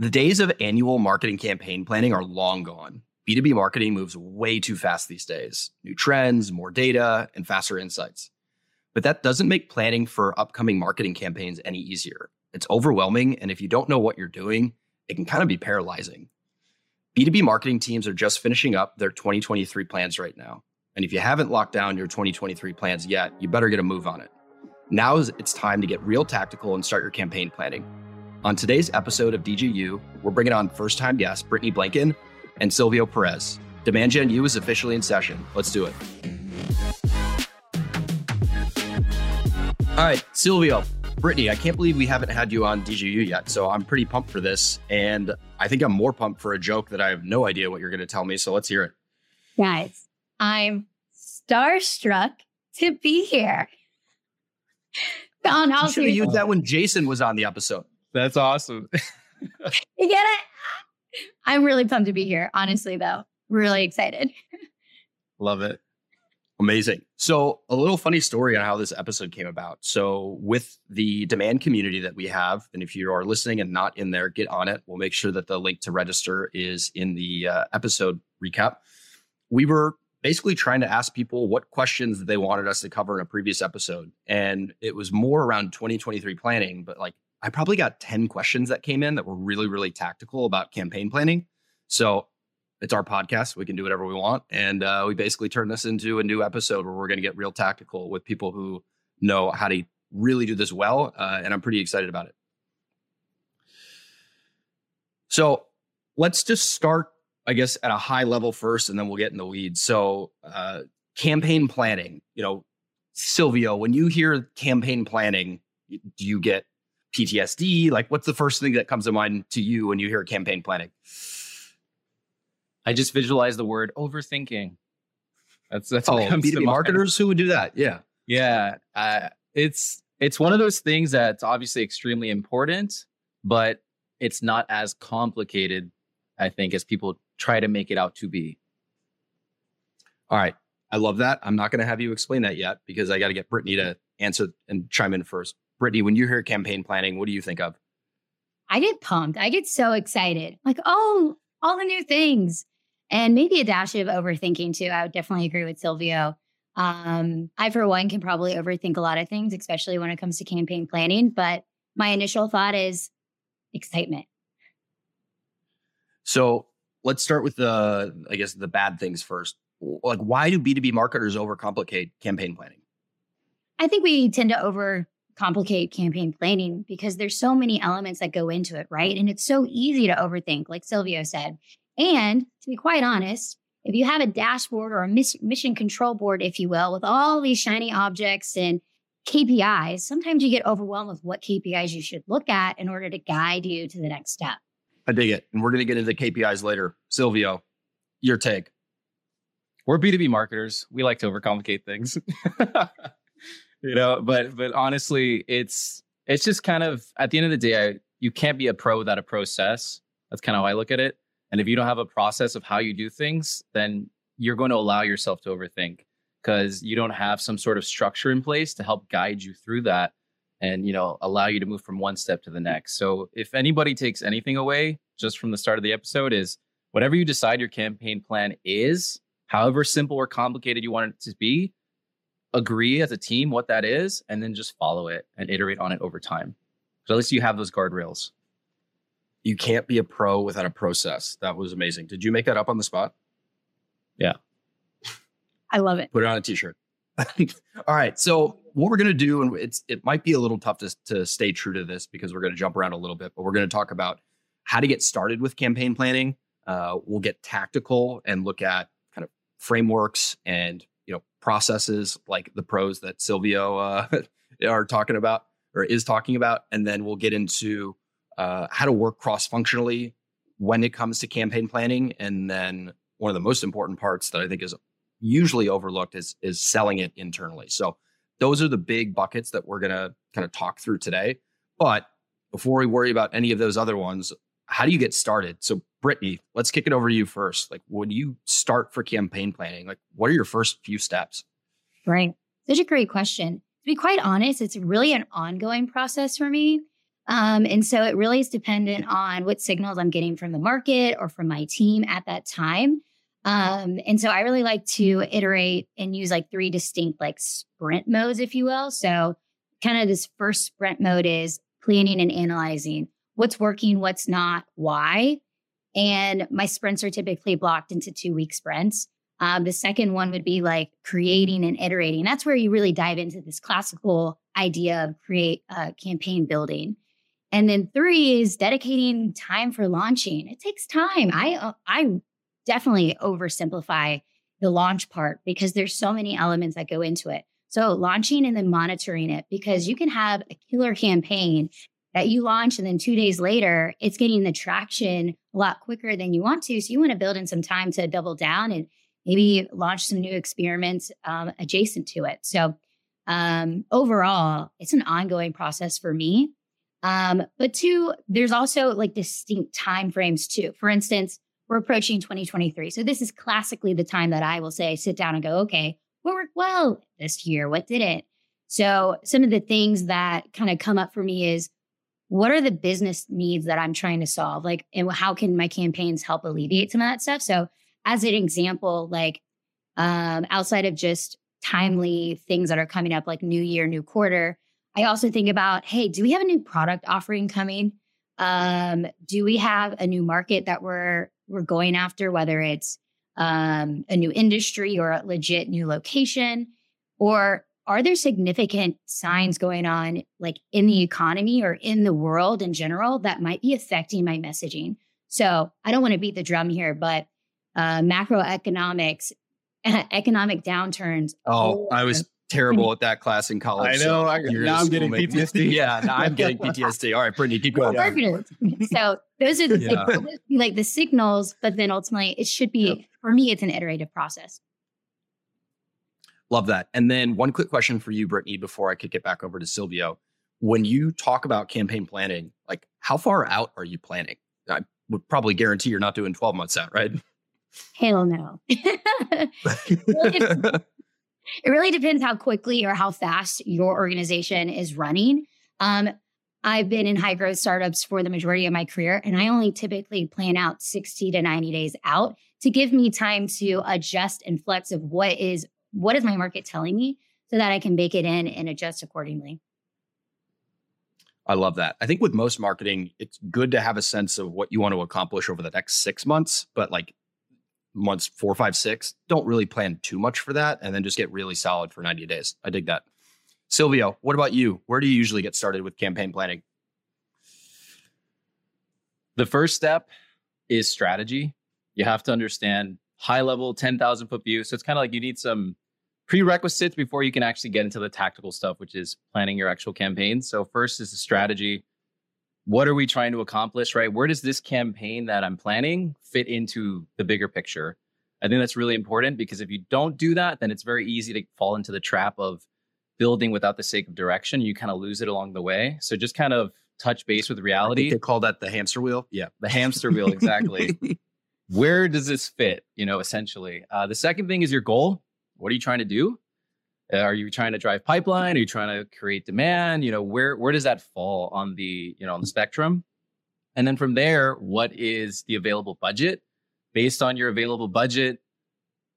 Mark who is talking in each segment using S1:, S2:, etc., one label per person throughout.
S1: The days of annual marketing campaign planning are long gone. B2B marketing moves way too fast these days. New trends, more data, and faster insights. But that doesn't make planning for upcoming marketing campaigns any easier. It's overwhelming, and if you don't know what you're doing, it can kind of be paralyzing. B2B marketing teams are just finishing up their 2023 plans right now. And if you haven't locked down your 2023 plans yet, you better get a move on it. Now is it's time to get real tactical and start your campaign planning. On today's episode of DGU, we're bringing on first time guests Bryttney Blanken and Silvio Perez. Demand Gen U is officially in session. Let's do it. All right, Silvio, Bryttney, I can't believe we haven't had you on DGU yet. So I'm pretty pumped for this. And I think I'm more pumped for a joke that I have no idea what you're going to tell me. So let's hear it.
S2: Guys, I'm starstruck to be here.
S1: Don, you should have used that when Jason was on the episode.
S3: That's awesome.
S2: you get it? I'm really pumped to be here. Honestly, though, really excited.
S3: Love it.
S1: Amazing. So, a little funny story on how this episode came about. So, with the demand community that we have, and if you are listening and not in there, get on it. We'll make sure that the link to register is in the uh, episode recap. We were basically trying to ask people what questions they wanted us to cover in a previous episode. And it was more around 2023 planning, but like I probably got 10 questions that came in that were really, really tactical about campaign planning. So it's our podcast. We can do whatever we want. And uh, we basically turn this into a new episode where we're going to get real tactical with people who know how to really do this well. Uh, and I'm pretty excited about it. So let's just start, I guess, at a high level first, and then we'll get in the weeds. So, uh, campaign planning, you know, Silvio, when you hear campaign planning, do you get PTSD? Like, what's the first thing that comes to mind to you when you hear campaign planning?
S3: I just visualize the word overthinking. That's that's
S1: oh, B2B marketers who would do that. Yeah.
S3: Yeah. Uh, it's it's one of those things that's obviously extremely important, but it's not as complicated, I think, as people try to make it out to be.
S1: All right. I love that. I'm not going to have you explain that yet because I got to get Bryttney to answer and chime in first. Bryttney, when you hear campaign planning, what do you think of?
S2: I get pumped. I get so excited. Like, oh, all the new things and maybe a dash of overthinking too. I would definitely agree with Silvio. Um, I, for one, can probably overthink a lot of things, especially when it comes to campaign planning. But my initial thought is excitement.
S1: So let's start with the, I guess, the bad things first. Like, why do B2B marketers overcomplicate campaign planning?
S2: I think we tend to overcomplicate campaign planning because there's so many elements that go into it, right? And it's so easy to overthink, like Silvio said. And to be quite honest, if you have a dashboard or a mission control board, if you will, with all these shiny objects and KPIs, sometimes you get overwhelmed with what KPIs you should look at in order to guide you to the next step.
S1: I dig it. And we're going to get into the KPIs later. Silvio, your take.
S3: We're B2B marketers. We like to overcomplicate things. you know, but but honestly, it's it's just kind of at the end of the day, I, you can't be a pro without a process. That's kind of how I look at it. And if you don't have a process of how you do things, then you're going to allow yourself to overthink because you don't have some sort of structure in place to help guide you through that and you know allow you to move from one step to the next. So if anybody takes anything away just from the start of the episode is whatever you decide your campaign plan is, however simple or complicated you want it to be, agree as a team what that is and then just follow it and iterate on it over time. So at least you have those guardrails
S1: you can't be a pro without a process. That was amazing. Did you make that up on the spot?
S3: Yeah.
S2: I love it.
S1: Put it on a t-shirt. All right. So what we're going to do, and it's it might be a little tough to, to stay true to this because we're going to jump around a little bit, but we're going to talk about how to get started with campaign planning. Uh, we'll get tactical and look at kind of frameworks and you know processes like the pros that Silvio uh, are talking about or is talking about, and then we'll get into uh, how to work cross functionally when it comes to campaign planning. And then one of the most important parts that I think is usually overlooked is is selling it internally. So those are the big buckets that we're to kind of talk through today. But before we worry about any of those other ones, how do you get started? So Bryttney, let's kick it over to you first. Like when you start for campaign planning, like what are your first few steps?
S2: Right. Such a great question. To be quite honest, it's really an ongoing process for me. Um, and so it really is dependent on what signals I'm getting from the market or from my team at that time. Um, and so I really like to iterate and use like three distinct like sprint modes, if you will. So kind of this first sprint mode is planning and analyzing what's working, what's not, why. And my sprints are typically blocked into two week sprints. Um, the second one would be like creating and iterating. That's where you really dive into this classical idea of create uh, campaign building. And then three is dedicating time for launching. It takes time. I uh, I definitely oversimplify the launch part because there's so many elements that go into it. So launching and then monitoring it because you can have a killer campaign that you launch and then two days later it's getting the traction a lot quicker than you want to. So you want to build in some time to double down and maybe launch some new experiments um, adjacent to it. So um, overall, it's an ongoing process for me. Um, but two, there's also like distinct time frames too. For instance, we're approaching 2023. So this is classically the time that I will say, sit down and go, okay, what worked well this year? What didn't? So some of the things that kind of come up for me is what are the business needs that I'm trying to solve? Like, and how can my campaigns help alleviate some of that stuff? So as an example, like um, outside of just timely things that are coming up, like new year, new quarter, I also think about, hey, do we have a new product offering coming? Um, do we have a new market that we're we're going after, whether it's um, a new industry or a legit new location, or are there significant signs going on like in the economy or in the world in general that might be affecting my messaging? So I don't want to beat the drum here, but uh, macroeconomics, economic downturns.
S1: Oh, I was terrible at that class in college.
S3: I know.
S1: So
S3: I, now I'm getting PTSD.
S1: yeah, now I'm getting PTSD. All right, Bryttney, keep going.
S2: Yeah. so those are the yeah. like the signals, but then ultimately it should be yep. for me. It's an iterative process.
S1: Love that. And then one quick question for you, Bryttney, before I kick it back over to Silvio. When you talk about campaign planning, like how far out are you planning? I would probably guarantee you're not doing 12 months out, right?
S2: Hell no. it really depends how quickly or how fast your organization is running. Um, I've been in high growth startups for the majority of my career, and I only typically plan out 60 to 90 days out to give me time to adjust and flex of what is what is my market telling me so that I can bake it in and adjust accordingly.
S1: I love that. I think with most marketing, it's good to have a sense of what you want to accomplish over the next six months, but like months four, five, six, don't really plan too much for that and then just get really solid for 90 days. I dig that. Silvio, what about you? Where do you usually get started with campaign planning?
S3: The first step is strategy. You have to understand high level 10,000 foot view. So it's kind of like you need some prerequisites before you can actually get into the tactical stuff, which is planning your actual campaign. So first is the strategy what are we trying to accomplish, right? Where does this campaign that I'm planning fit into the bigger picture? I think that's really important because if you don't do that, then it's very easy to fall into the trap of building without the sake of direction. You kind of lose it along the way. So just kind of touch base with reality.
S1: they call that the hamster wheel.
S3: Yeah, the hamster wheel, exactly. Where does this fit? You know, essentially. Uh, the second thing is your goal. What are you trying to do? Uh, are you trying to drive pipeline? Are you trying to create demand? You know, where where does that fall on the you know on the spectrum? And then from there, what is the available budget? Based on your available budget,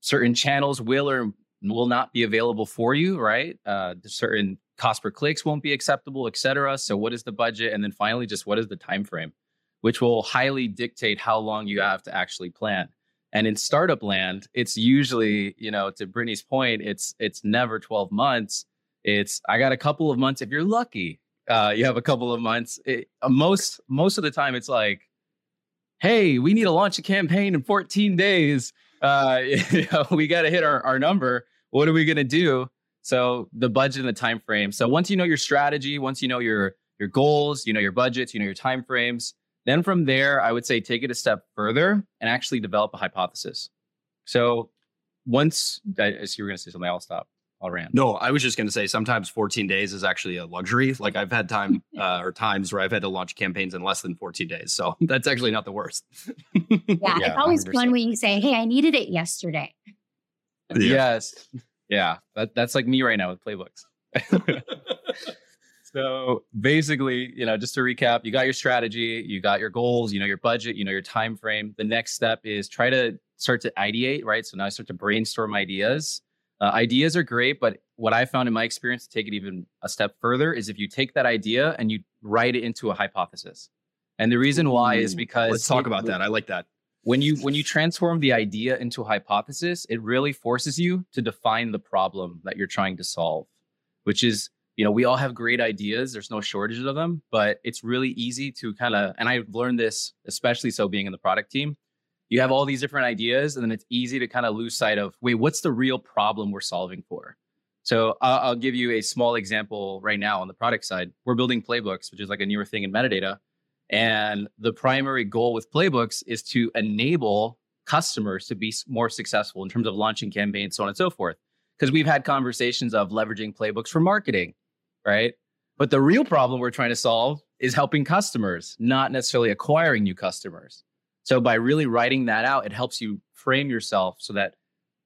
S3: certain channels will or will not be available for you, right? Uh, certain cost per clicks won't be acceptable, et cetera. So what is the budget? And then finally, just what is the time frame, which will highly dictate how long you have to actually plan. And in startup land, it's usually, you know, to Bryttney's point, it's it's never 12 months. It's I got a couple of months if you're lucky. Uh, you have a couple of months. It, uh, most most of the time, it's like, hey, we need to launch a campaign in 14 days. Uh, you know, we got to hit our, our number. What are we gonna do? So the budget and the time frame. So once you know your strategy, once you know your your goals, you know your budgets, you know your time frames, then from there, I would say take it a step further and actually develop a hypothesis. So once, as you were going to say something, I'll stop. I'll rant.
S1: No, I was just going to say sometimes 14 days is actually a luxury. Like I've had time uh, or times where I've had to launch campaigns in less than 14 days. So that's actually not the worst.
S2: yeah, yeah, it's always 100%. fun when you say, "Hey, I needed it yesterday."
S3: Yeah. Yes. Yeah, that, that's like me right now with playbooks. so basically, you know, just to recap, you got your strategy, you got your goals, you know your budget, you know your time frame. The next step is try to start to ideate, right? So now I start to brainstorm ideas. Uh, ideas are great, but what I found in my experience to take it even a step further is if you take that idea and you write it into a hypothesis. And the reason why is because
S1: let's talk
S3: it-
S1: about that. I like that.
S3: when you when you transform the idea into a hypothesis it really forces you to define the problem that you're trying to solve which is you know we all have great ideas there's no shortage of them but it's really easy to kind of and i've learned this especially so being in the product team you have all these different ideas and then it's easy to kind of lose sight of wait what's the real problem we're solving for so uh, i'll give you a small example right now on the product side we're building playbooks which is like a newer thing in metadata and the primary goal with playbooks is to enable customers to be more successful in terms of launching campaigns, so on and so forth. Because we've had conversations of leveraging playbooks for marketing, right? But the real problem we're trying to solve is helping customers, not necessarily acquiring new customers. So by really writing that out, it helps you frame yourself so that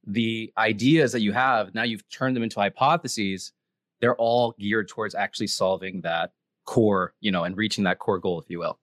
S3: the ideas that you have, now you've turned them into hypotheses, they're all geared towards actually solving that core, you know, and reaching that core goal, if you will.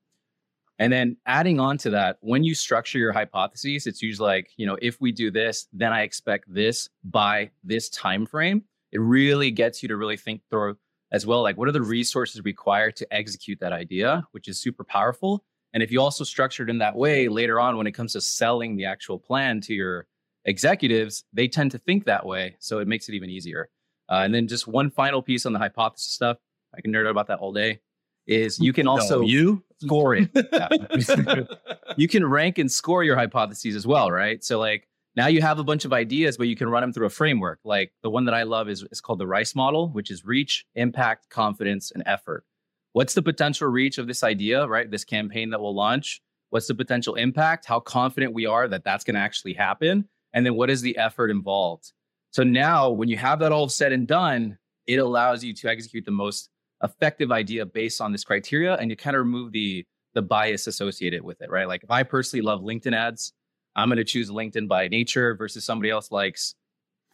S3: And then adding on to that, when you structure your hypotheses, it's usually like, you know, if we do this, then I expect this by this time frame. It really gets you to really think through as well, like what are the resources required to execute that idea, which is super powerful. And if you also structure it in that way later on, when it comes to selling the actual plan to your executives, they tend to think that way. So it makes it even easier. Uh, and then just one final piece on the hypothesis stuff. I can nerd out about that all day. Is you can also
S1: No, you
S3: score it. You can rank and score your hypotheses as well, right? So like now you have a bunch of ideas, but you can run them through a framework. Like the one that I love is, is called the RICE model, which is reach, impact, confidence, and effort. What's the potential reach of this idea, right? This campaign that we'll launch. What's the potential impact? How confident we are that that's going to actually happen? And then what is the effort involved? So now when you have that all said and done, it allows you to execute the most effective idea based on this criteria and you kind of remove the the bias associated with it, right? Like if I personally love LinkedIn ads, I'm going to choose LinkedIn by nature versus somebody else likes,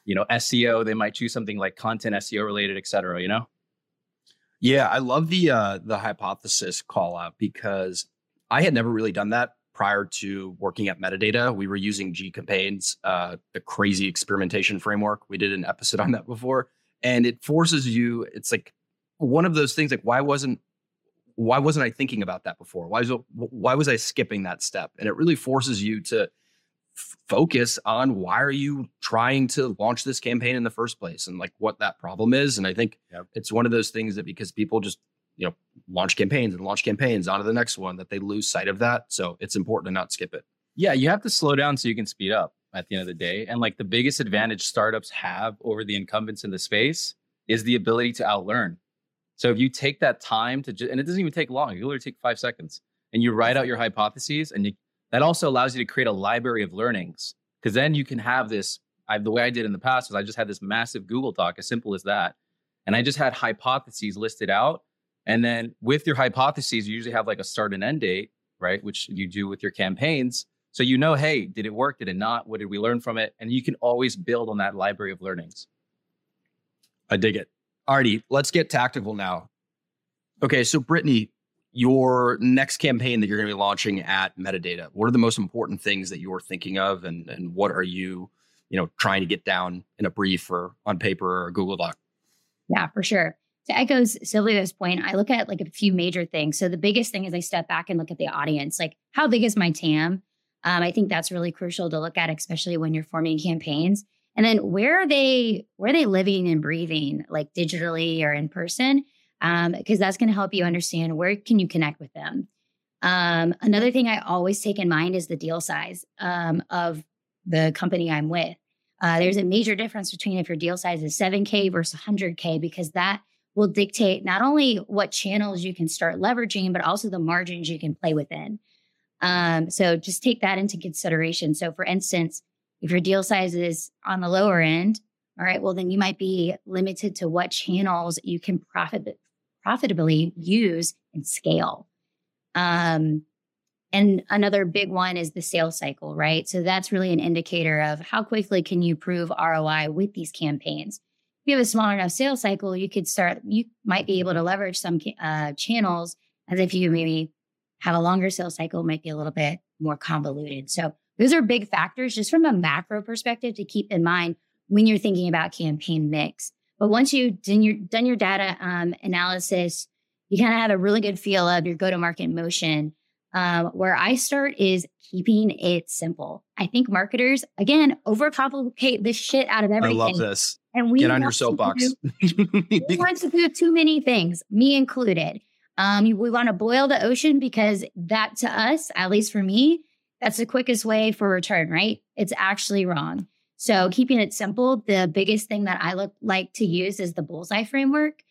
S3: you know, SEO. They might choose something like content SEO related, et cetera, you know?
S1: Yeah, I love the uh the hypothesis call out because I had never really done that prior to working at Metadata. We were using G campaigns, uh the crazy experimentation framework. We did an episode on that before and it forces you it's like one of those things like why wasn't why wasn't I thinking about that before? Why was why was I skipping that step? And it really forces you to focus on why are you trying to launch this campaign in the first place and like what that problem is. And I think
S3: Yep.
S1: it's one of those things that because people just you know launch campaigns and launch campaigns onto the next one that they lose sight of that. So it's important to not skip it.
S3: Yeah, you have to slow down so you can speed up at the end of the day. And like the biggest advantage startups have over the incumbents in the space is the ability to outlearn. So if you take that time to just, and it doesn't even take long, you literally take five seconds and you write out your hypotheses and you, that also allows you to create a library of learnings because then you can have this. I, the way I did in the past was I just had this massive Google Doc, as simple as that. And I just had hypotheses listed out. And then with your hypotheses, you usually have like a start and end date, right? Which you do with your campaigns. So you know, hey, did it work? Did it not? What did we learn from it? And you can always build on that library of learnings.
S1: I dig it. Alrighty, let's get tactical now. Okay, so Bryttney, your next campaign that you're going to be launching at Metadata, what are the most important things that you're thinking of, and and what are you, you know, trying to get down in a brief or on paper or Google Doc?
S2: Yeah, for sure. To echo Silvio's point, I look at like a few major things. So the biggest thing is I step back and look at the audience. Like, how big is my TAM? Um, I think that's really crucial to look at, especially when you're forming campaigns. And then where are they? Where are they living and breathing, like digitally or in person? Um, because that's going to help you understand where can you connect with them. Um, another thing I always take in mind is the deal size um, of the company I'm with. Uh, there's a major difference between if your deal size is 7K versus 100K because that will dictate not only what channels you can start leveraging, but also the margins you can play within. Um, so just take that into consideration. So, for instance, if your deal size is on the lower end, all right, well, then you might be limited to what channels you can profit profitably use and scale. Um, and another big one is the sales cycle, right? So that's really an indicator of how quickly can you prove ROI with these campaigns. If you have a small enough sales cycle, you could start, you might be able to leverage some uh, channels as if you maybe have a longer sales cycle, might be a little bit more convoluted. So those are big factors just from a macro perspective to keep in mind when you're thinking about campaign mix. But once you've done your, done your data um, analysis, you kind of have a really good feel of your go to market motion. Um, where I start is keeping it simple. I think marketers, again, overcomplicate the shit out of everything.
S1: I love this.
S2: And we
S1: get on your soapbox.
S2: Do, we want to do too many things, me included. Um, we want to boil the ocean because that to us, at least for me, that's the quickest way for return, right? It's actually wrong. So keeping it simple, the biggest thing that I look like to use is the bullseye framework.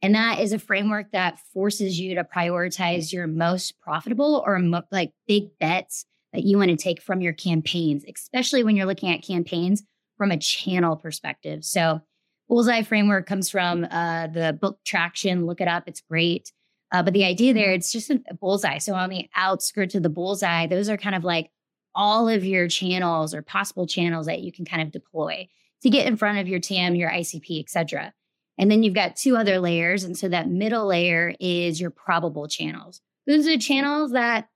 S2: And that is a framework that forces you to prioritize your most profitable or mo- like big bets that you want to take from your campaigns, especially when you're looking at campaigns from a channel perspective. So, Bullseye framework comes from uh, the book Traction. Look it up; it's great. Uh, but the idea there, it's just a bullseye. So on the outskirts of the bullseye, those are kind of like all of your channels or possible channels that you can kind of deploy to get in front of your TAM, your ICP, et cetera. And then you've got two other layers. And so that middle layer is your probable channels. Those are channels that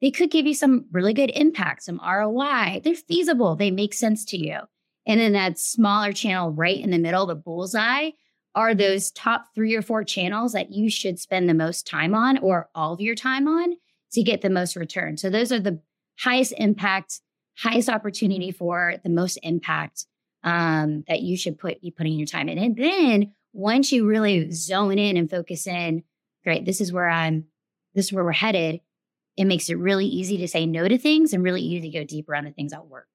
S2: they could give you some really good impact, some ROI. They're feasible, they make sense to you. And then that smaller channel right in the middle, the bullseye, are those top three or four channels that you should spend the most time on or all of your time on to get the most return. So those are the highest impact, highest opportunity for the most impact um, that you should put be putting your time in. And then once you really zone in and focus in, great, this is where I'm, this is where we're headed. It makes it really easy to say no to things and really easy to go deeper on the things that work.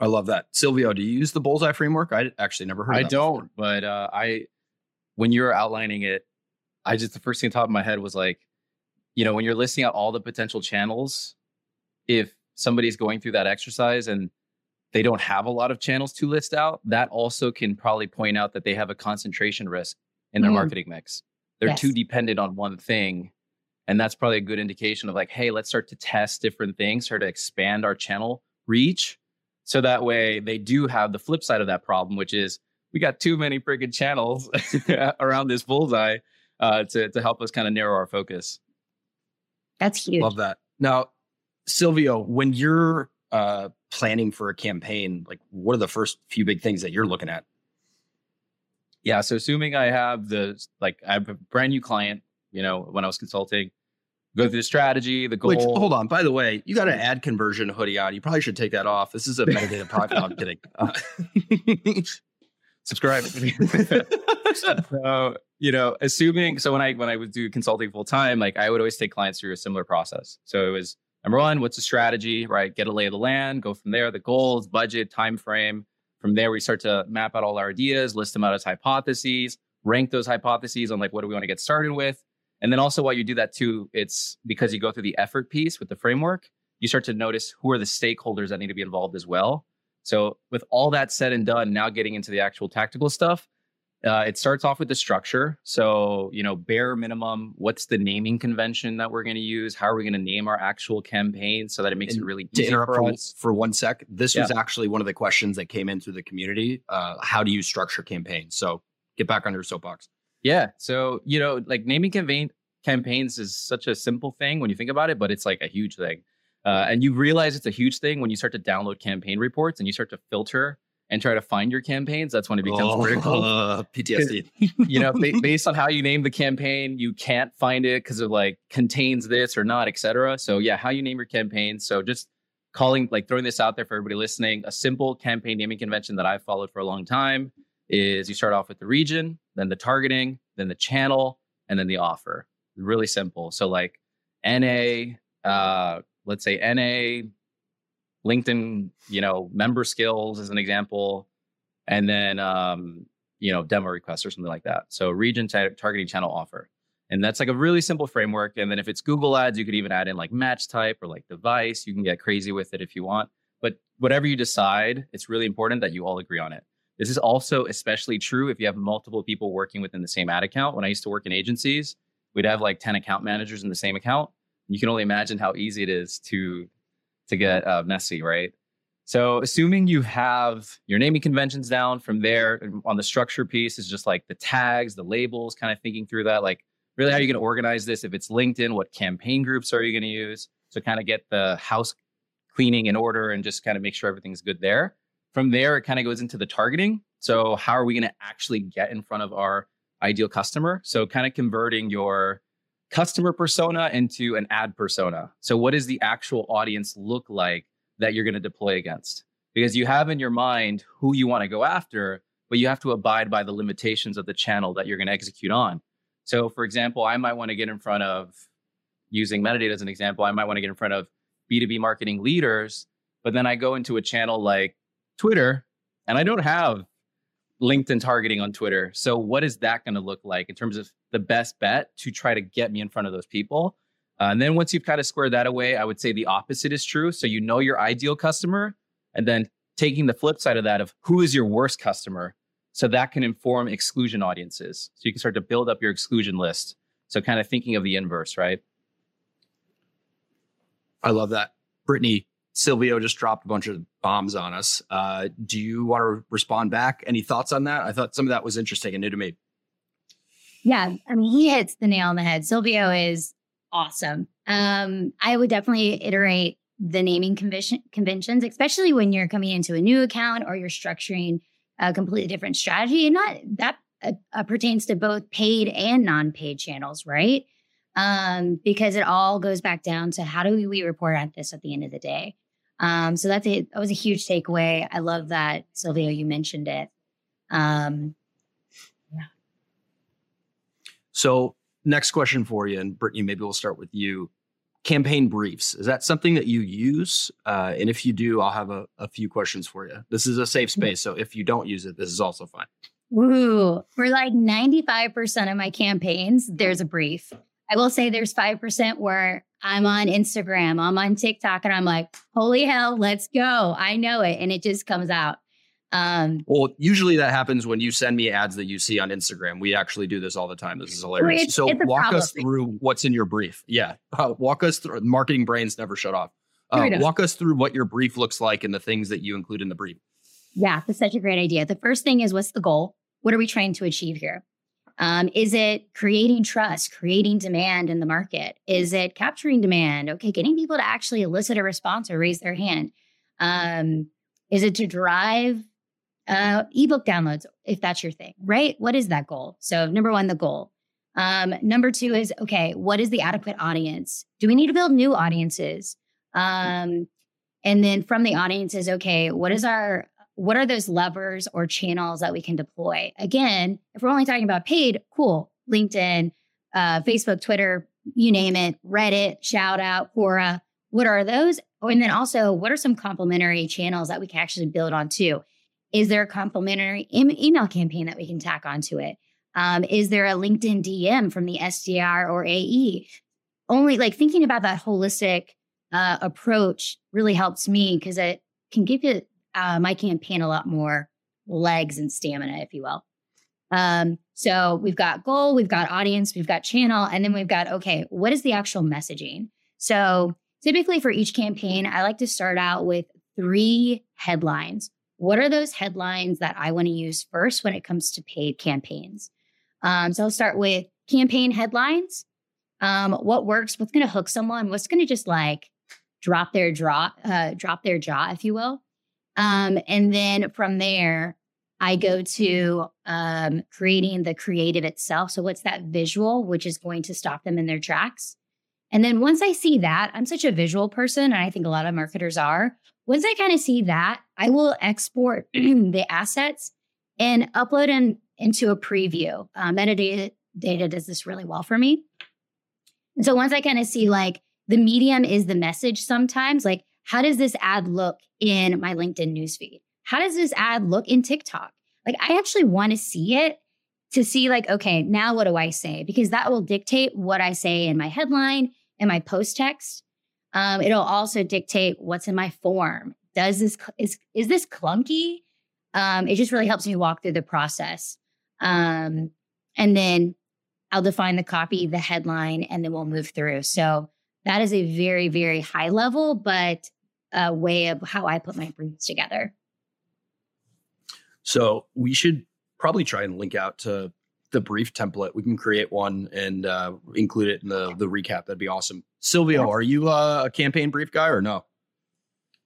S1: I love that. Silvio, do you use the bullseye framework? I actually never heard
S3: I don't, before. but uh, I when you were outlining it, I just the first thing on top of my head was like, you know, when you're listing out all the potential channels, if somebody's going through that exercise and they don't have a lot of channels to list out, that also can probably point out that they have a concentration risk in their mm. marketing mix. They're yes. too dependent on one thing. And that's probably a good indication of like, hey, let's start to test different things, start to expand our channel reach so that way they do have the flip side of that problem, which is we got too many friggin' channels around this bullseye uh, to, to help us kind of narrow our focus.
S2: That's huge.
S1: Love that. Now, Silvio, when you're uh, planning for a campaign, like what are the first few big things that you're looking at?
S3: Yeah. So assuming I have the like I have a brand new client, you know, when I was consulting, go through the strategy, the goal. Which,
S1: hold on. By the way, you got an AdConversion hoodie on. You probably should take that off. This is a metadata product. no, I'm kidding. Uh,
S3: subscribe. so, you know, assuming so when I when I would do consulting full time, like I would always take clients through a similar process. So it was number one, what's the strategy? Right, get a lay of the land. Go from there. The goals, budget, time frame. From there, we start to map out all our ideas, list them out as hypotheses, rank those hypotheses on like what do we want to get started with and then also while you do that too, it's because you go through the effort piece with the framework, you start to notice who are the stakeholders that need to be involved as well. So with all that said and done, now getting into the actual tactical stuff, uh, it starts off with the structure. So, you know, bare minimum, what's the naming convention that we're going to use? How are we going to name our actual campaign so that it makes and it really easy for us?
S1: For one sec, this yeah. was actually one of the questions that came in through the community. Uh, how do you structure campaigns? So get back on your soapbox.
S3: Yeah. So, you know, like naming campaign campaigns is such a simple thing when you think about it, but it's like a huge thing. Uh, and you realize it's a huge thing when you start to download campaign reports and you start to filter and try to find your campaigns. That's when it becomes oh, critical.
S1: Uh, PTSD.
S3: you know, ba- based on how you name the campaign, you can't find it because of like contains this or not, etc. So yeah, how you name your campaign. So just calling, like throwing this out there for everybody listening, a simple campaign naming convention that I've followed for a long time is you start off with the region, then the targeting, then the channel, and then the offer. Really simple. So like NA, uh, let's say NA, LinkedIn, you know, member skills as an example, and then um, you know, demo requests or something like that. So region t- targeting channel offer. And that's like a really simple framework. And then if it's Google ads, you could even add in like match type or like device. You can get crazy with it if you want. But whatever you decide, it's really important that you all agree on it. This is also especially true if you have multiple people working within the same ad account. When I used to work in agencies, we'd have like 10 account managers in the same account. You can only imagine how easy it is to to get uh, messy, right? So, assuming you have your naming conventions down from there on the structure piece is just like the tags, the labels, kind of thinking through that. Like, really, how are you going to organize this? If it's LinkedIn, what campaign groups are you going to use? So, kind of get the house cleaning in order and just kind of make sure everything's good there. From there, it kind of goes into the targeting. So, how are we going to actually get in front of our ideal customer? So, kind of converting your customer persona into an ad persona. So, what does the actual audience look like? that you're going to deploy against because you have in your mind who you want to go after, but you have to abide by the limitations of the channel that you're going to execute on. So, for example, I might want to get in front of using metadata as an example, I might want to get in front of B2B marketing leaders, but then I go into a channel like Twitter and I don't have LinkedIn targeting on Twitter. So, what is that going to look like in terms of the best bet to try to get me in front of those people? Uh, and then once you've kind of squared that away, I would say the opposite is true. So you know your ideal customer, and then taking the flip side of that of who is your worst customer. So that can inform exclusion audiences. So you can start to build up your exclusion list. So kind of thinking of the inverse, right?
S1: I love that. Bryttney, Silvio just dropped a bunch of bombs on us. Uh, do you want to respond back? Any thoughts on that? I thought some of that was interesting and new to me.
S2: Yeah, I mean, he hits the nail on the head. Silvio is awesome. Um, I would definitely iterate the naming convention, conventions, especially when you're coming into a new account or you're structuring a completely different strategy. And not that uh, uh, pertains to both paid and non-paid channels, right? Um, because it all goes back down to how do we report on this at the end of the day. Um, so that's a that was a huge takeaway. I love that Silvio, you mentioned it. Um,
S1: yeah. So next question for you, and Bryttney, maybe we'll start with you. Campaign briefs is that something that you use? Uh, and if you do, I'll have a, a few questions for you. This is a safe mm-hmm. space, so if you don't use it, this is also fine.
S2: Ooh, for like 95% of my campaigns, there's a brief. I will say there's 5% where I'm on Instagram, I'm on TikTok, and I'm like, holy hell, let's go. I know it. And it just comes out.
S1: Um, well, usually that happens when you send me ads that you see on Instagram. We actually do this all the time. This is hilarious. It's, so it's walk us through what's in your brief. Yeah, uh, walk us through. Marketing brains never shut off. Uh, walk us through what your brief looks like and the things that you include in the brief.
S2: Yeah, that's such a great idea. The first thing is what's the goal? What are we trying to achieve here? Um, is it creating trust, creating demand in the market? Is it capturing demand? Okay, getting people to actually elicit a response or raise their hand. Um, is it to drive uh, ebook downloads if that's your thing, right? What is that goal? So, number one, the goal. Um, number two is okay, what is the adequate audience? Do we need to build new audiences? Um, and then from the audiences, okay, what is our what are those levers or channels that we can deploy? Again, if we're only talking about paid, cool, LinkedIn, uh, Facebook, Twitter, you name it, Reddit, shout out, Quora. What are those? Oh, and then also, what are some complementary channels that we can actually build on too? Is there a complimentary email campaign that we can tack onto it? Um, is there a LinkedIn DM from the SDR or AE? Only like thinking about that holistic uh, approach really helps me because it can give it uh, my campaign a lot more legs and stamina, if you will. Um, so we've got goal, we've got audience, we've got channel, and then we've got okay, what is the actual messaging? So typically for each campaign, I like to start out with three headlines what are those headlines that I want to use first when it comes to paid campaigns? Um, so I'll start with campaign headlines. Um, what works? What's going to hook someone? What's going to just like drop their draw, uh, drop their jaw, if you will? Um, and then from there, I go to um, creating the creative itself. So what's that visual, which is going to stop them in their tracks? And then once I see that, I'm such a visual person, and I think a lot of marketers are. Once I kind of see that, I will export the assets and upload them into a preview. Uh, metadata data does this really well for me. And so once I kind of see like the medium is the message sometimes, like how does this ad look in my LinkedIn newsfeed? How does this ad look in TikTok? Like I actually want to see it to see like, okay, now what do I say? Because that will dictate what I say in my headline and my post text. Um, it'll also dictate what's in my form. Does this is is this clunky? Um, it just really helps me walk through the process. Um, and then I'll define the copy, the headline, and then we'll move through. So that is a very, very high level, but a way of how I put my briefs together.
S1: So we should probably try and link out to the brief template. We can create one and uh, include it in the the recap. That'd be awesome. Silvio, are you uh, a campaign brief guy or no?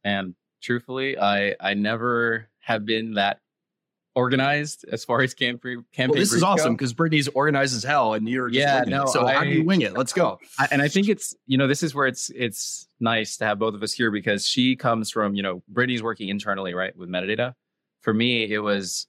S3: And truthfully, I I never have been that organized as far as campaign campaign.
S1: Well, this is awesome because Bryttney's organized as hell, and you're
S3: Yeah,
S1: it.
S3: no,
S1: So how do you
S3: I-
S1: wing it? Let's go.
S3: I, and I think it's you know this is where it's it's nice to have both of us here because she comes from you know Bryttney's working internally right with metadata. For me, it was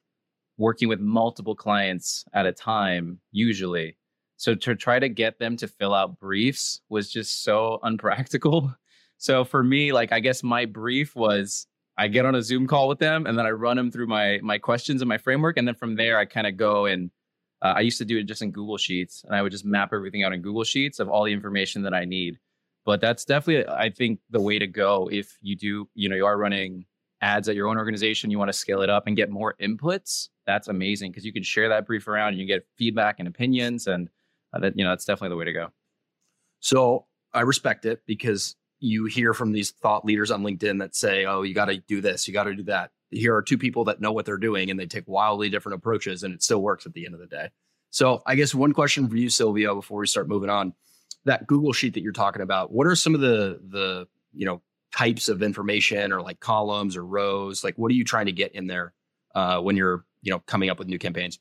S3: working with multiple clients at a time usually. So to try to get them to fill out briefs was just so unpractical. So for me, like I guess my brief was I get on a Zoom call with them and then I run them through my my questions and my framework, and then from there I kind of go and uh, I used to do it just in Google Sheets, and I would just map everything out in Google Sheets of all the information that I need. But that's definitely, I think, the way to go if you do, you know, you are running ads at your own organization, you want to scale it up and get more inputs. That's amazing because you can share that brief around and you get feedback and opinions, and uh, that you know that's definitely the way to go.
S1: So I respect it because you hear from these thought leaders on LinkedIn that say, "Oh, you got to do this, you got to do that." Here are two people that know what they're doing, and they take wildly different approaches, and it still works at the end of the day. So I guess one question for you, Silvio, before we start moving on, that Google sheet that you're talking about, what are some of the the you know types of information or like columns or rows? Like, what are you trying to get in there uh, when you're you know coming up with new campaigns?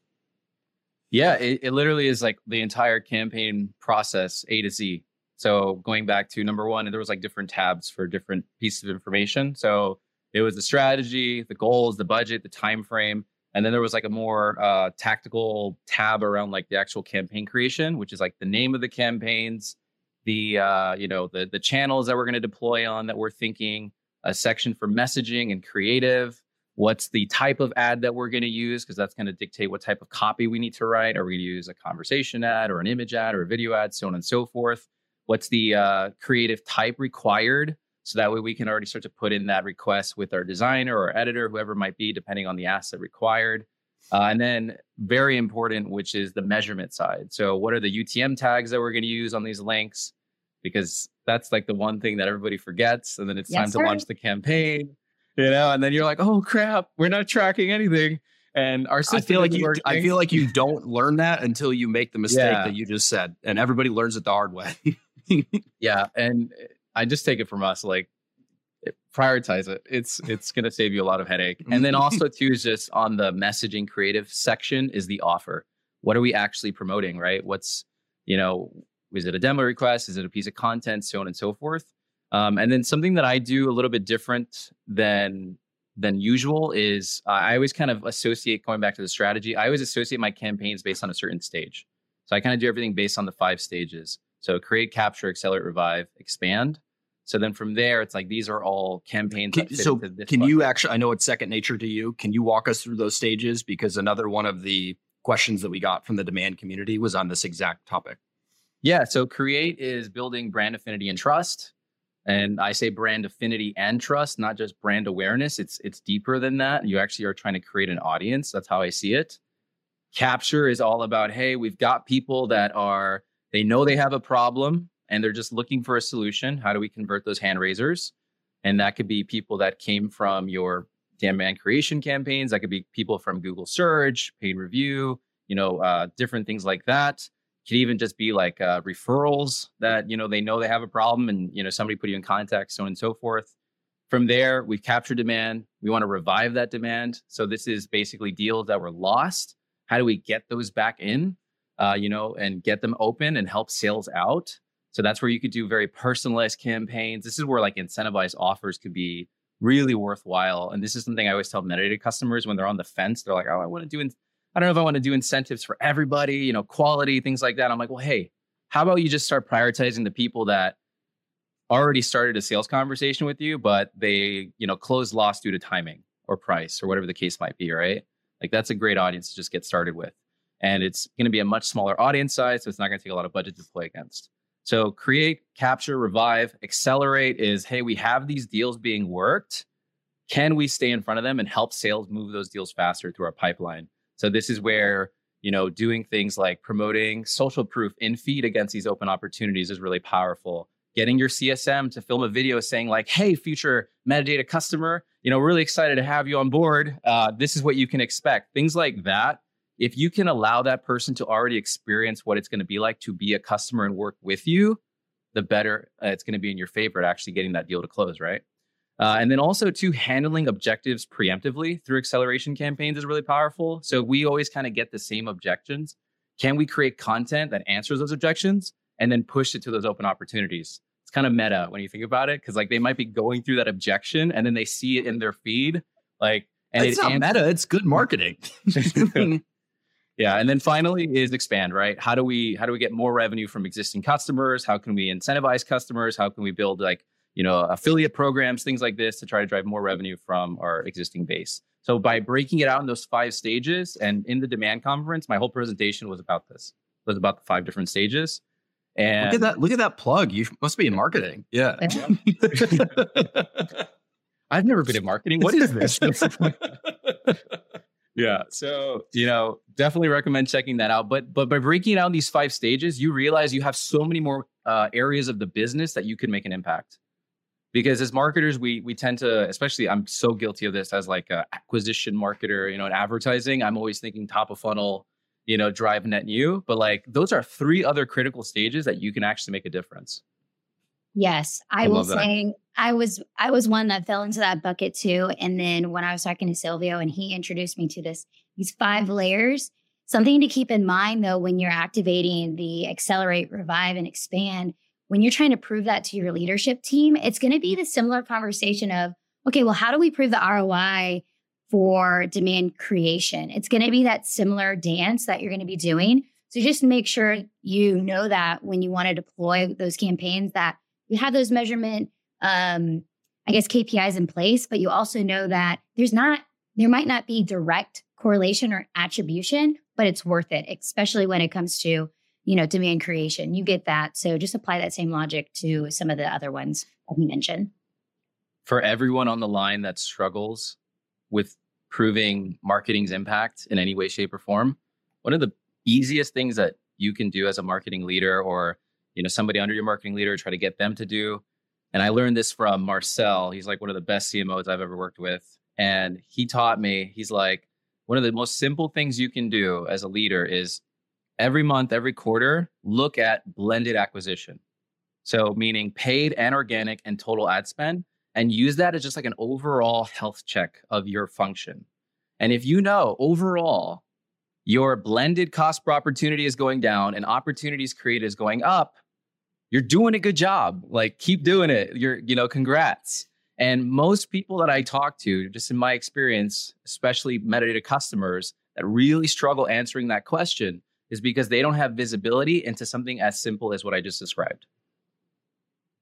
S3: Yeah, it, it literally is like the entire campaign process, A to Z. So going back to number one, there was like different tabs for different pieces of information. So it was the strategy, the goals, the budget, the time frame, and then there was like a more uh, tactical tab around like the actual campaign creation, which is like the name of the campaigns, the uh, you know the the channels that we're going to deploy on that we're thinking, a section for messaging and creative, what's the type of ad that we're going to use because that's going to dictate what type of copy we need to write are we going to use a conversation ad or an image ad or a video ad so on and so forth what's the uh, creative type required so that way we can already start to put in that request with our designer or editor whoever it might be depending on the asset required uh, and then very important which is the measurement side so what are the utm tags that we're going to use on these links because that's like the one thing that everybody forgets and then it's
S2: Yes,
S3: time to launch the campaign you know, and then you're like, oh crap, we're not tracking anything. And our system
S1: I feel like
S3: isn't
S1: you. I feel like you don't learn that until you make the mistake
S3: Yeah.
S1: that you just said, and everybody learns it the hard way.
S3: yeah. And I just take it from us, like prioritize it. It's it's gonna save you a lot of headache. And then also too is just on the messaging creative section is the offer. What are we actually promoting, right? What's you know, is it a demo request? Is it a piece of content, so on and so forth? Um, and then something that I do a little bit different than than usual is uh, I always kind of associate going back to the strategy. I always associate my campaigns based on a certain stage. So I kind of do everything based on the five stages. So create, capture, accelerate, revive, expand. So then from there, it's like these are all campaigns.
S1: Can,
S3: that fit
S1: so
S3: into this
S1: can you actually? I know it's second nature to you. Can you walk us through those stages? Because another one of the questions that we got from the demand community was on this exact topic.
S3: Yeah. So create is building brand affinity and trust. And I say brand affinity and trust, not just brand awareness. It's it's deeper than that. You actually are trying to create an audience. That's how I see it. Capture is all about, hey, we've got people that are they know they have a problem and they're just looking for a solution. How do we convert those hand raisers? And that could be people that came from your demand creation campaigns. That could be people from Google search, paid review, you know, uh, different things like that could even just be like uh, referrals that you know they know they have a problem and you know somebody put you in contact so on and so forth from there we've captured demand we want to revive that demand so this is basically deals that were lost how do we get those back in uh, you know and get them open and help sales out so that's where you could do very personalized campaigns this is where like incentivized offers could be really worthwhile and this is something i always tell metadata customers when they're on the fence they're like oh i want to do in- I don't know if I want to do incentives for everybody, you know, quality, things like that. I'm like, well, hey, how about you just start prioritizing the people that already started a sales conversation with you, but they, you know, closed loss due to timing or price or whatever the case might be, right? Like that's a great audience to just get started with. And it's going to be a much smaller audience size, so it's not going to take a lot of budget to play against. So create, capture, revive, accelerate is hey, we have these deals being worked. Can we stay in front of them and help sales move those deals faster through our pipeline? So this is where, you know, doing things like promoting social proof in feed against these open opportunities is really powerful. getting your CSM to film a video saying like, "Hey, future metadata customer, you know, really excited to have you on board. Uh, this is what you can expect." Things like that. If you can allow that person to already experience what it's going to be like to be a customer and work with you, the better uh, it's going to be in your favor at actually getting that deal to close, right? Uh, and then also to handling objectives preemptively through acceleration campaigns is really powerful. So we always kind of get the same objections. Can we create content that answers those objections and then push it to those open opportunities? It's kind of meta when you think about it, because like they might be going through that objection and then they see it in their feed, like and
S1: it's not meta. It's good marketing.
S3: yeah, and then finally is expand. Right? How do we how do we get more revenue from existing customers? How can we incentivize customers? How can we build like you know, affiliate programs, things like this to try to drive more revenue from our existing base. So by breaking it out in those five stages and in the demand conference, my whole presentation was about this. It was about the five different stages. And
S1: look at that, look at that plug. You must be in marketing. Yeah.
S3: I've never been in marketing. What is this? yeah. So, you know, definitely recommend checking that out. But but by breaking down these five stages, you realize you have so many more uh, areas of the business that you can make an impact because as marketers we we tend to especially i'm so guilty of this as like a acquisition marketer you know in advertising i'm always thinking top of funnel you know drive net new but like those are three other critical stages that you can actually make a difference
S2: yes i, I will say i was i was one that fell into that bucket too and then when i was talking to silvio and he introduced me to this these five layers something to keep in mind though when you're activating the accelerate revive and expand when you're trying to prove that to your leadership team, it's going to be the similar conversation of, okay, well, how do we prove the ROI for demand creation? It's going to be that similar dance that you're going to be doing. So just make sure you know that when you want to deploy those campaigns that you have those measurement, um, I guess KPIs in place, but you also know that there's not, there might not be direct correlation or attribution, but it's worth it, especially when it comes to you know, demand creation. You get that. So just apply that same logic to some of the other ones that you mentioned.
S3: For everyone on the line that struggles with proving marketing's impact in any way, shape, or form, one of the easiest things that you can do as a marketing leader or you know somebody under your marketing leader try to get them to do and i learned this from marcel he's like one of the best cmos i've ever worked with and he taught me he's like one of the most simple things you can do as a leader is every month, every quarter, look at blended acquisition. So, meaning paid and organic and total ad spend, and use that as just like an overall health check of your function. And if you know overall your blended cost per opportunity is going down and opportunities created is going up, you're doing a good job. Like, keep doing it. You're, you know, congrats. And most people that I talk to, just in my experience, especially metadata customers that really struggle answering that question, is because they don't have visibility into something as simple as what I just described.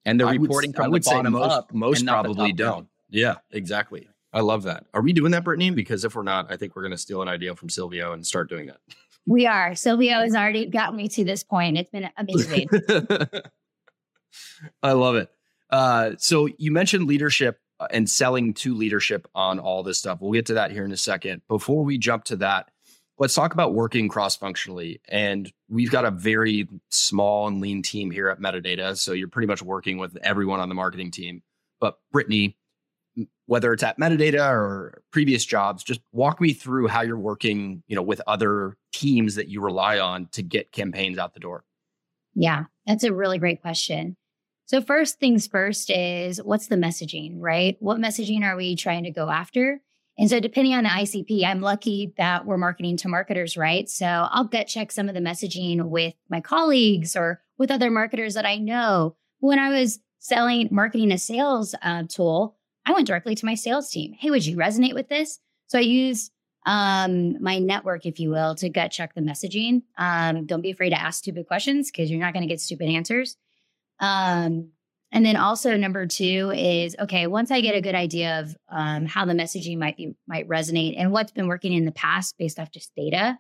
S3: And they're I reporting would, from I would the bottom
S1: most,
S3: up.
S1: Most probably don't. Down. Yeah, exactly. I love that. Are we doing that, Bryttney? Because if we're not, I think we're going to steal an idea from Silvio and start doing that.
S2: We are. Silvio has already gotten me to this point. It's been amazing.
S1: I love it. Uh, so you mentioned leadership uh, and selling to leadership on all this stuff. We'll get to that here in a second. Before we jump to that, let's talk about working cross functionally. And we've got a very small and lean team here at Metadata. So you're pretty much working with everyone on the marketing team. But Bryttney, whether it's at Metadata or previous jobs, just walk me through how you're working, you know, with other teams that you rely on to get campaigns out the door.
S2: Yeah, that's a really great question. So first things first is what's the messaging, right? What messaging are we trying to go after? And so, depending on the ICP, I'm lucky that we're marketing to marketers, right? So, I'll gut check some of the messaging with my colleagues or with other marketers that I know. When I was selling, marketing a sales uh, tool, I went directly to my sales team. Hey, would you resonate with this? So, I use um, my network, if you will, to gut check the messaging. Um, don't be afraid to ask stupid questions because you're not going to get stupid answers. Um, and then also number two is okay. Once I get a good idea of um, how the messaging might be might resonate and what's been working in the past based off just data,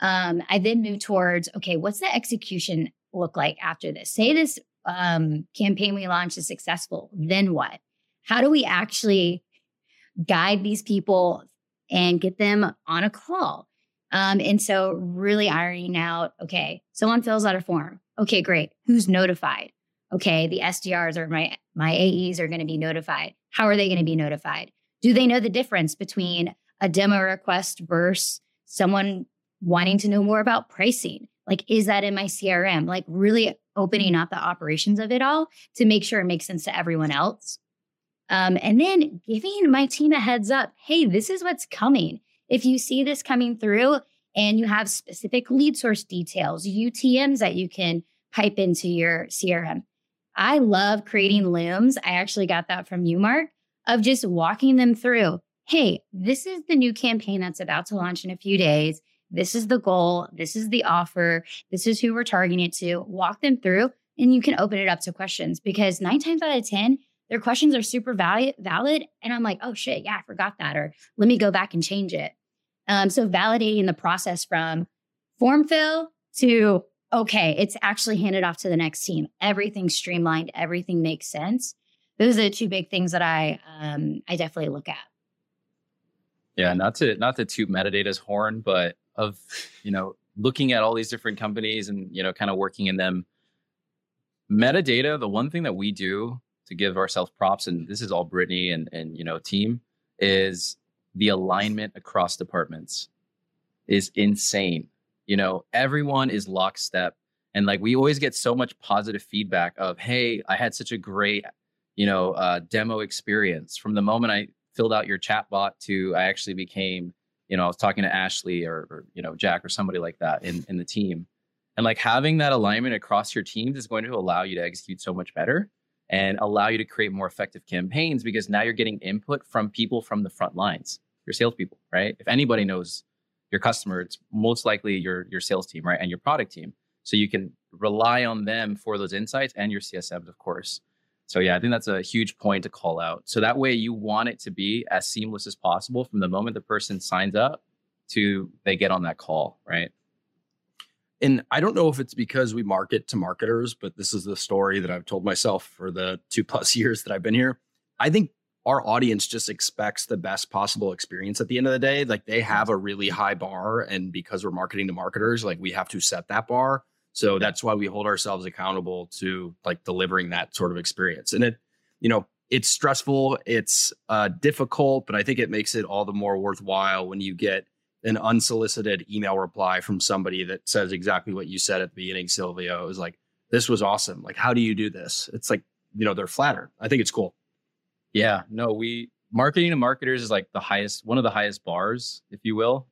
S2: um, I then move towards okay. What's the execution look like after this? Say this um, campaign we launched is successful. Then what? How do we actually guide these people and get them on a call? Um, and so really ironing out, okay, someone fills out a form. Okay, great. Who's notified? okay, the SDRs or my my AEs are going to be notified. How are they going to be notified? Do they know the difference between a demo request versus someone wanting to know more about pricing? Like, is that in my CRM? Like, really opening up the operations of it all to make sure it makes sense to everyone else. Um, and then giving my team a heads up hey, this is what's coming. If you see this coming through and you have specific lead source details, UTMs that you can pipe into your CRM. I love creating looms. I actually got that from you, Mark, of just walking them through. Hey, this is the new campaign that's about to launch in a few days. This is the goal. This is the offer. This is who we're targeting it to. Walk them through and you can open it up to questions because nine times out of 10, their questions are super valid, valid. And I'm like, oh shit, yeah, I forgot that. Or let me go back and change it. Um, so validating the process from form fill to, okay, it's actually handed off to the next team. Everything's streamlined. Everything makes sense. Those are the two big things that I, um, I definitely look at.
S3: Yeah, not to not to toot metadata's horn, but of you know looking at all these different companies and you know kind of working in them metadata the one thing that we do to give ourselves props and this is all Bryttney and and you know team is the alignment across departments is insane. You know everyone is lockstep and like we always get so much positive feedback of hey i had such a great you know uh, demo experience. From the moment i filled out your chatbot to i actually became you know, I was talking to Ashley or, or, you know, Jack or somebody like that in, in the team. And like having that alignment across your teams is going to allow you to execute so much better and allow you to create more effective campaigns because now you're getting input from people from the front lines, your salespeople, right? If anybody knows your customer, it's most likely your your sales team, right? And your product team. So you can rely on them for those insights and your CSMs, of course. So yeah, I think that's a huge point to call out. So that way you want it to be as seamless as possible from the moment the person signs up to they get on that call, right?
S1: And I don't know if it's because we market to marketers, but this is the story that I've told myself for the two plus years that I've been here. I think our audience just expects the best possible experience at the end of the day. Like they have a really high bar. And because we're marketing to marketers, like we have to set that bar. So that's why we hold ourselves accountable to like delivering that sort of experience. And it, you know, it's stressful, it's uh, difficult, but I think it makes it all the more worthwhile when you get an unsolicited email reply from somebody that says exactly what you said at the beginning, Silvio. It was like, this was awesome. Like, how do you do this? It's like, you know, they're flattered. I think it's cool.
S3: Yeah, no, we marketing to marketers is like the highest, one of the highest bars, if you will,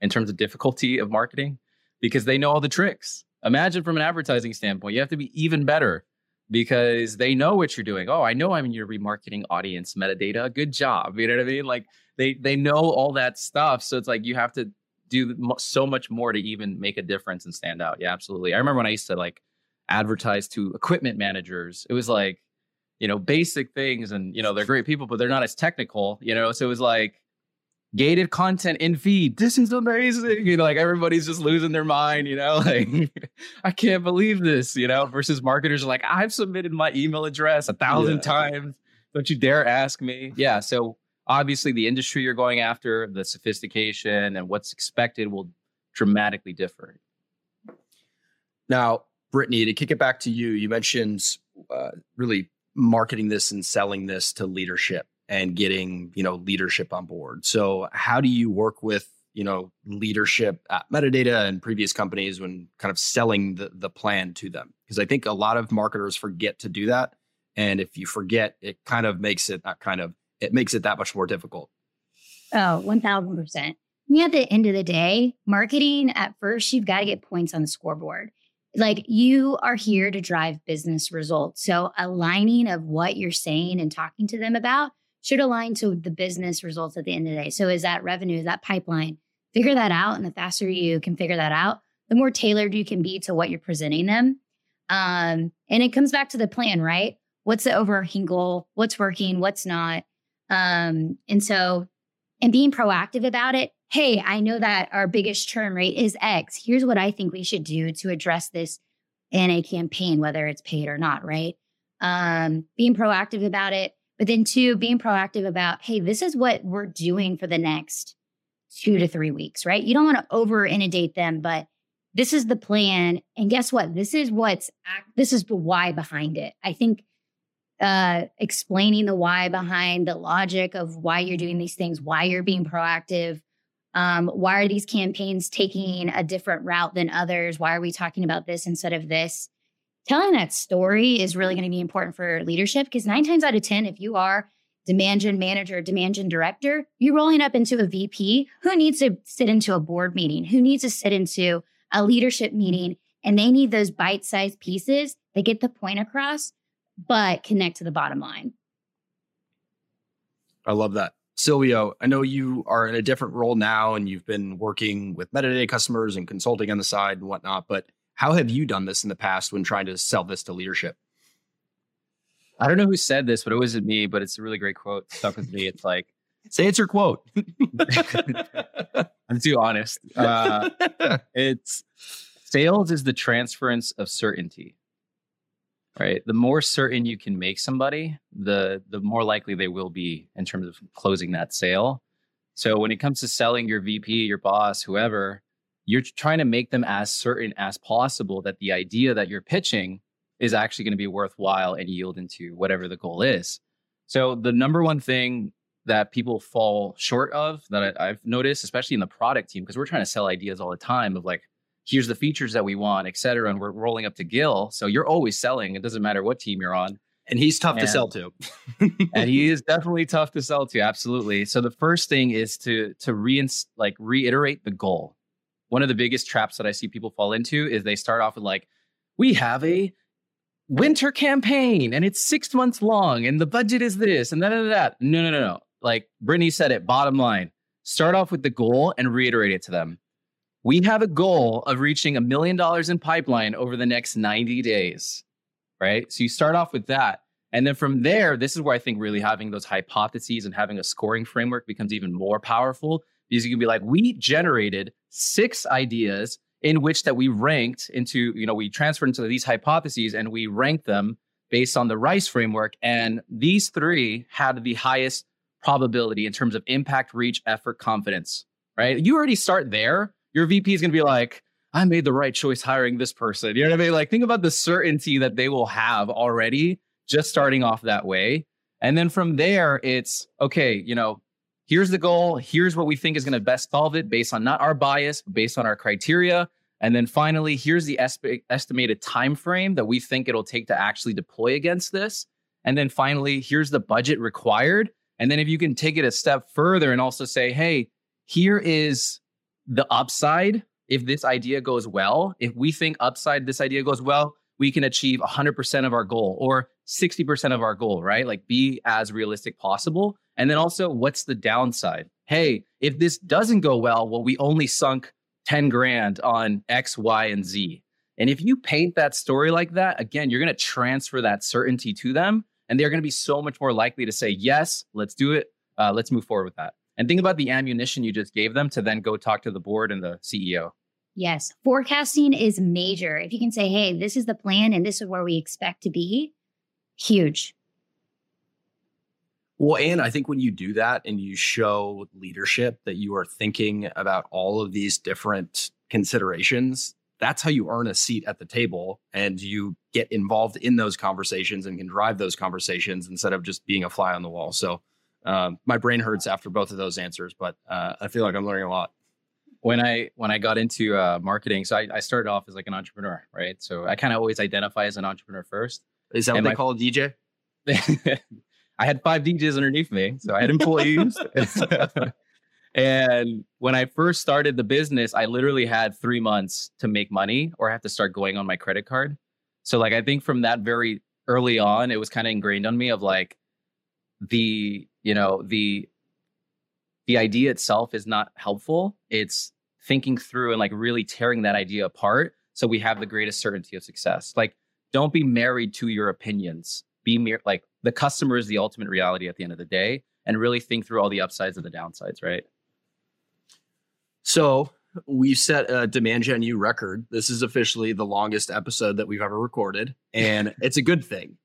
S3: in terms of difficulty of marketing because they know all the tricks. Imagine from an advertising standpoint, you have to be even better because they know what you're doing. Oh, I know I'm in your remarketing audience metadata. Good job. You know what I mean? Like they they know all that stuff. So it's like you have to do so much more to even make a difference and stand out. Yeah, absolutely. I remember when I used to like advertise to equipment managers. It was like, you know, basic things and you know, they're great people, but they're not as technical, you know. So it was like gated content in feed. This is amazing. You know, like everybody's just losing their mind, you know, like I can't believe this, you know, versus marketers are like, I've submitted my email address a thousand yeah. times. Don't you dare ask me. Yeah. So obviously the industry you're going after, the sophistication and what's expected will dramatically differ.
S1: Now, Bryttney, to kick it back to you, you mentioned uh, really marketing this and selling this to leadership and getting you know leadership on board. So how do you work with you know leadership at metadata and previous companies when kind of selling the, the plan to them? Because i think a lot of marketers forget to do that and if you forget it kind of makes it that kind of it makes it that much more difficult.
S2: Oh 1000% I mean, at the end of the day marketing at first you've got to get points on the scoreboard. Like you are here to drive business results. So aligning of what you're saying and talking to them about should align to the business results at the end of the day. So is that revenue, is that pipeline? Figure that out. And the faster you can figure that out, the more tailored you can be to what you're presenting them. Um, and it comes back to the plan, right? What's the overarching goal? What's working? What's not? Um, and so, and being proactive about it. Hey, I know that our biggest churn rate is X. Here's what I think we should do to address this in a campaign, whether it's paid or not, right? Um, being proactive about it, but then, two, being proactive about, hey, this is what we're doing for the next two to three weeks, right? You don't want to over inundate them, but this is the plan. And guess what? This is what's, this is the why behind it. I think uh, explaining the why behind the logic of why you're doing these things, why you're being proactive. Um, why are these campaigns taking a different route than others? Why are we talking about this instead of this? Telling that story is really going to be important for leadership because nine times out of 10, if you are demand gen manager, demand gen director, you're rolling up into a VP who needs to sit into a board meeting, who needs to sit into a leadership meeting, and they need those bite sized pieces that get the point across but connect to the bottom line.
S1: I love that. Silvio, I know you are in a different role now and you've been working with metadata customers and consulting on the side and whatnot, but how have you done this in the past when trying to sell this to leadership?
S3: I don't know who said this, but it wasn't me, but it's a really great quote. stuck with me. It's like,
S1: say it's your quote.
S3: I'm too honest. Uh, it's sales is the transference of certainty right the more certain you can make somebody the the more likely they will be in terms of closing that sale so when it comes to selling your vp your boss whoever you're trying to make them as certain as possible that the idea that you're pitching is actually going to be worthwhile and yield into whatever the goal is so the number one thing that people fall short of that I, i've noticed especially in the product team because we're trying to sell ideas all the time of like here's the features that we want, et cetera. And we're rolling up to Gil. So you're always selling. It doesn't matter what team you're on.
S1: And he's tough and, to sell to.
S3: and he is definitely tough to sell to. Absolutely. So the first thing is to to re like reiterate the goal. One of the biggest traps that I see people fall into is they start off with like, we have a winter campaign and it's six months long and the budget is this and that and that. No, no, no, no. Like Bryttney said it, bottom line. Start off with the goal and reiterate it to them we have a goal of reaching a million dollars in pipeline over the next 90 days, right? So you start off with that. And then from there, this is where I think really having those hypotheses and having a scoring framework becomes even more powerful because you can be like, we generated six ideas in which that we ranked into, you know, we transferred into these hypotheses and we ranked them based on the Rice framework. And these three had the highest probability in terms of impact, reach, effort, confidence, right? You already start there your VP is going to be like, I made the right choice hiring this person. You know what I mean? Like, think about the certainty that they will have already just starting off that way. And then from there, it's okay, you know, here's the goal. Here's what we think is going to best solve it based on not our bias, but based on our criteria. And then finally, here's the esp- estimated time frame that we think it'll take to actually deploy against this. And then finally, here's the budget required. And then if you can take it a step further and also say, hey, here is the upside if this idea goes well if we think upside this idea goes well we can achieve 100% of our goal or 60% of our goal right like be as realistic possible and then also what's the downside hey if this doesn't go well well we only sunk 10 grand on x y and z and if you paint that story like that again you're going to transfer that certainty to them and they're going to be so much more likely to say yes let's do it uh, let's move forward with that and think about the ammunition you just gave them to then go talk to the board and the CEO.
S2: Yes. Forecasting is major. If you can say, hey, this is the plan and this is where we expect to be, huge.
S1: Well, and I think when you do that and you show leadership that you are thinking about all of these different considerations, that's how you earn a seat at the table and you get involved in those conversations and can drive those conversations instead of just being a fly on the wall. So um, my brain hurts after both of those answers, but uh, I feel like I'm learning a lot.
S3: When I when I got into uh, marketing, so I, I, started off as like an entrepreneur, right? So I kind of always identify as an entrepreneur first.
S1: Is that what they call a DJ?
S3: I had five DJs underneath me, so I had employees. and when I first started the business, I literally had three months to make money, or I have to start going on my credit card. So like I think from that very early on, it was kind of ingrained on me of like the you know the the idea itself is not helpful it's thinking through and like really tearing that idea apart so we have the greatest certainty of success like don't be married to your opinions be mere like the customer is the ultimate reality at the end of the day and really think through all the upsides and the downsides right
S1: so we've set a demand gen u record this is officially the longest episode that we've ever recorded and it's a good thing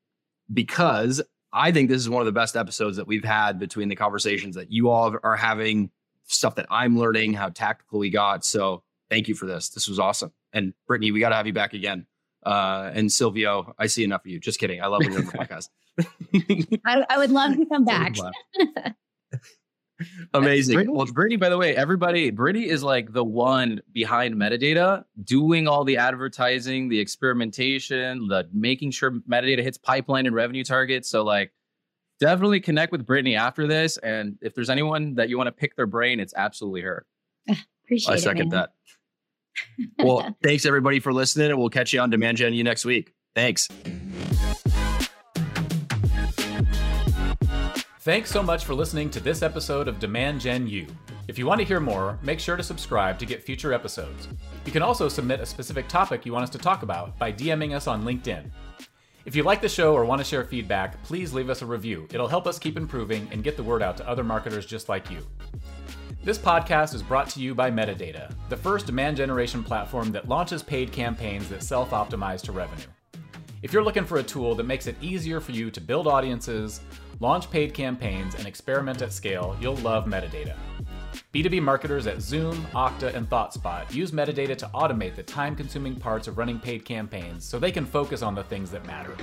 S1: because I think this is one of the best episodes that we've had between the conversations that you all are having, stuff that I'm learning, how tactical we got. So thank you for this. This was awesome. And Bryttney, we got to have you back again. Uh, and Silvio, I see enough of you. Just kidding. I love when you're on the podcast.
S2: I, I, would love to come back.
S1: Amazing.
S3: Bryttney, well, Bryttney, by the way, everybody, Bryttney is like the one behind metadata, doing all the advertising, the experimentation, the making sure metadata hits pipeline and revenue targets. So, like, definitely connect with Bryttney after this. And if there's anyone that you want to pick their brain, it's absolutely her.
S2: Appreciate
S1: I second
S2: it,
S1: that. Well, thanks everybody for listening, and we'll catch you on Demand Gen U next week. Thanks.
S4: Thanks so much for listening to this episode of Demand Gen U. If you want to hear more, make sure to subscribe to get future episodes. You can also submit a specific topic you want us to talk about by DMing us on LinkedIn. If you like the show or want to share feedback, please leave us a review. It'll help us keep improving and get the word out to other marketers just like you. This podcast is brought to you by Metadata, the first demand generation platform that launches paid campaigns that self optimize to revenue. If you're looking for a tool that makes it easier for you to build audiences, launch paid campaigns, and experiment at scale, you'll love Metadata. B2B marketers at Zoom, Okta, and ThoughtSpot use metadata to automate the time consuming parts of running paid campaigns so they can focus on the things that matter.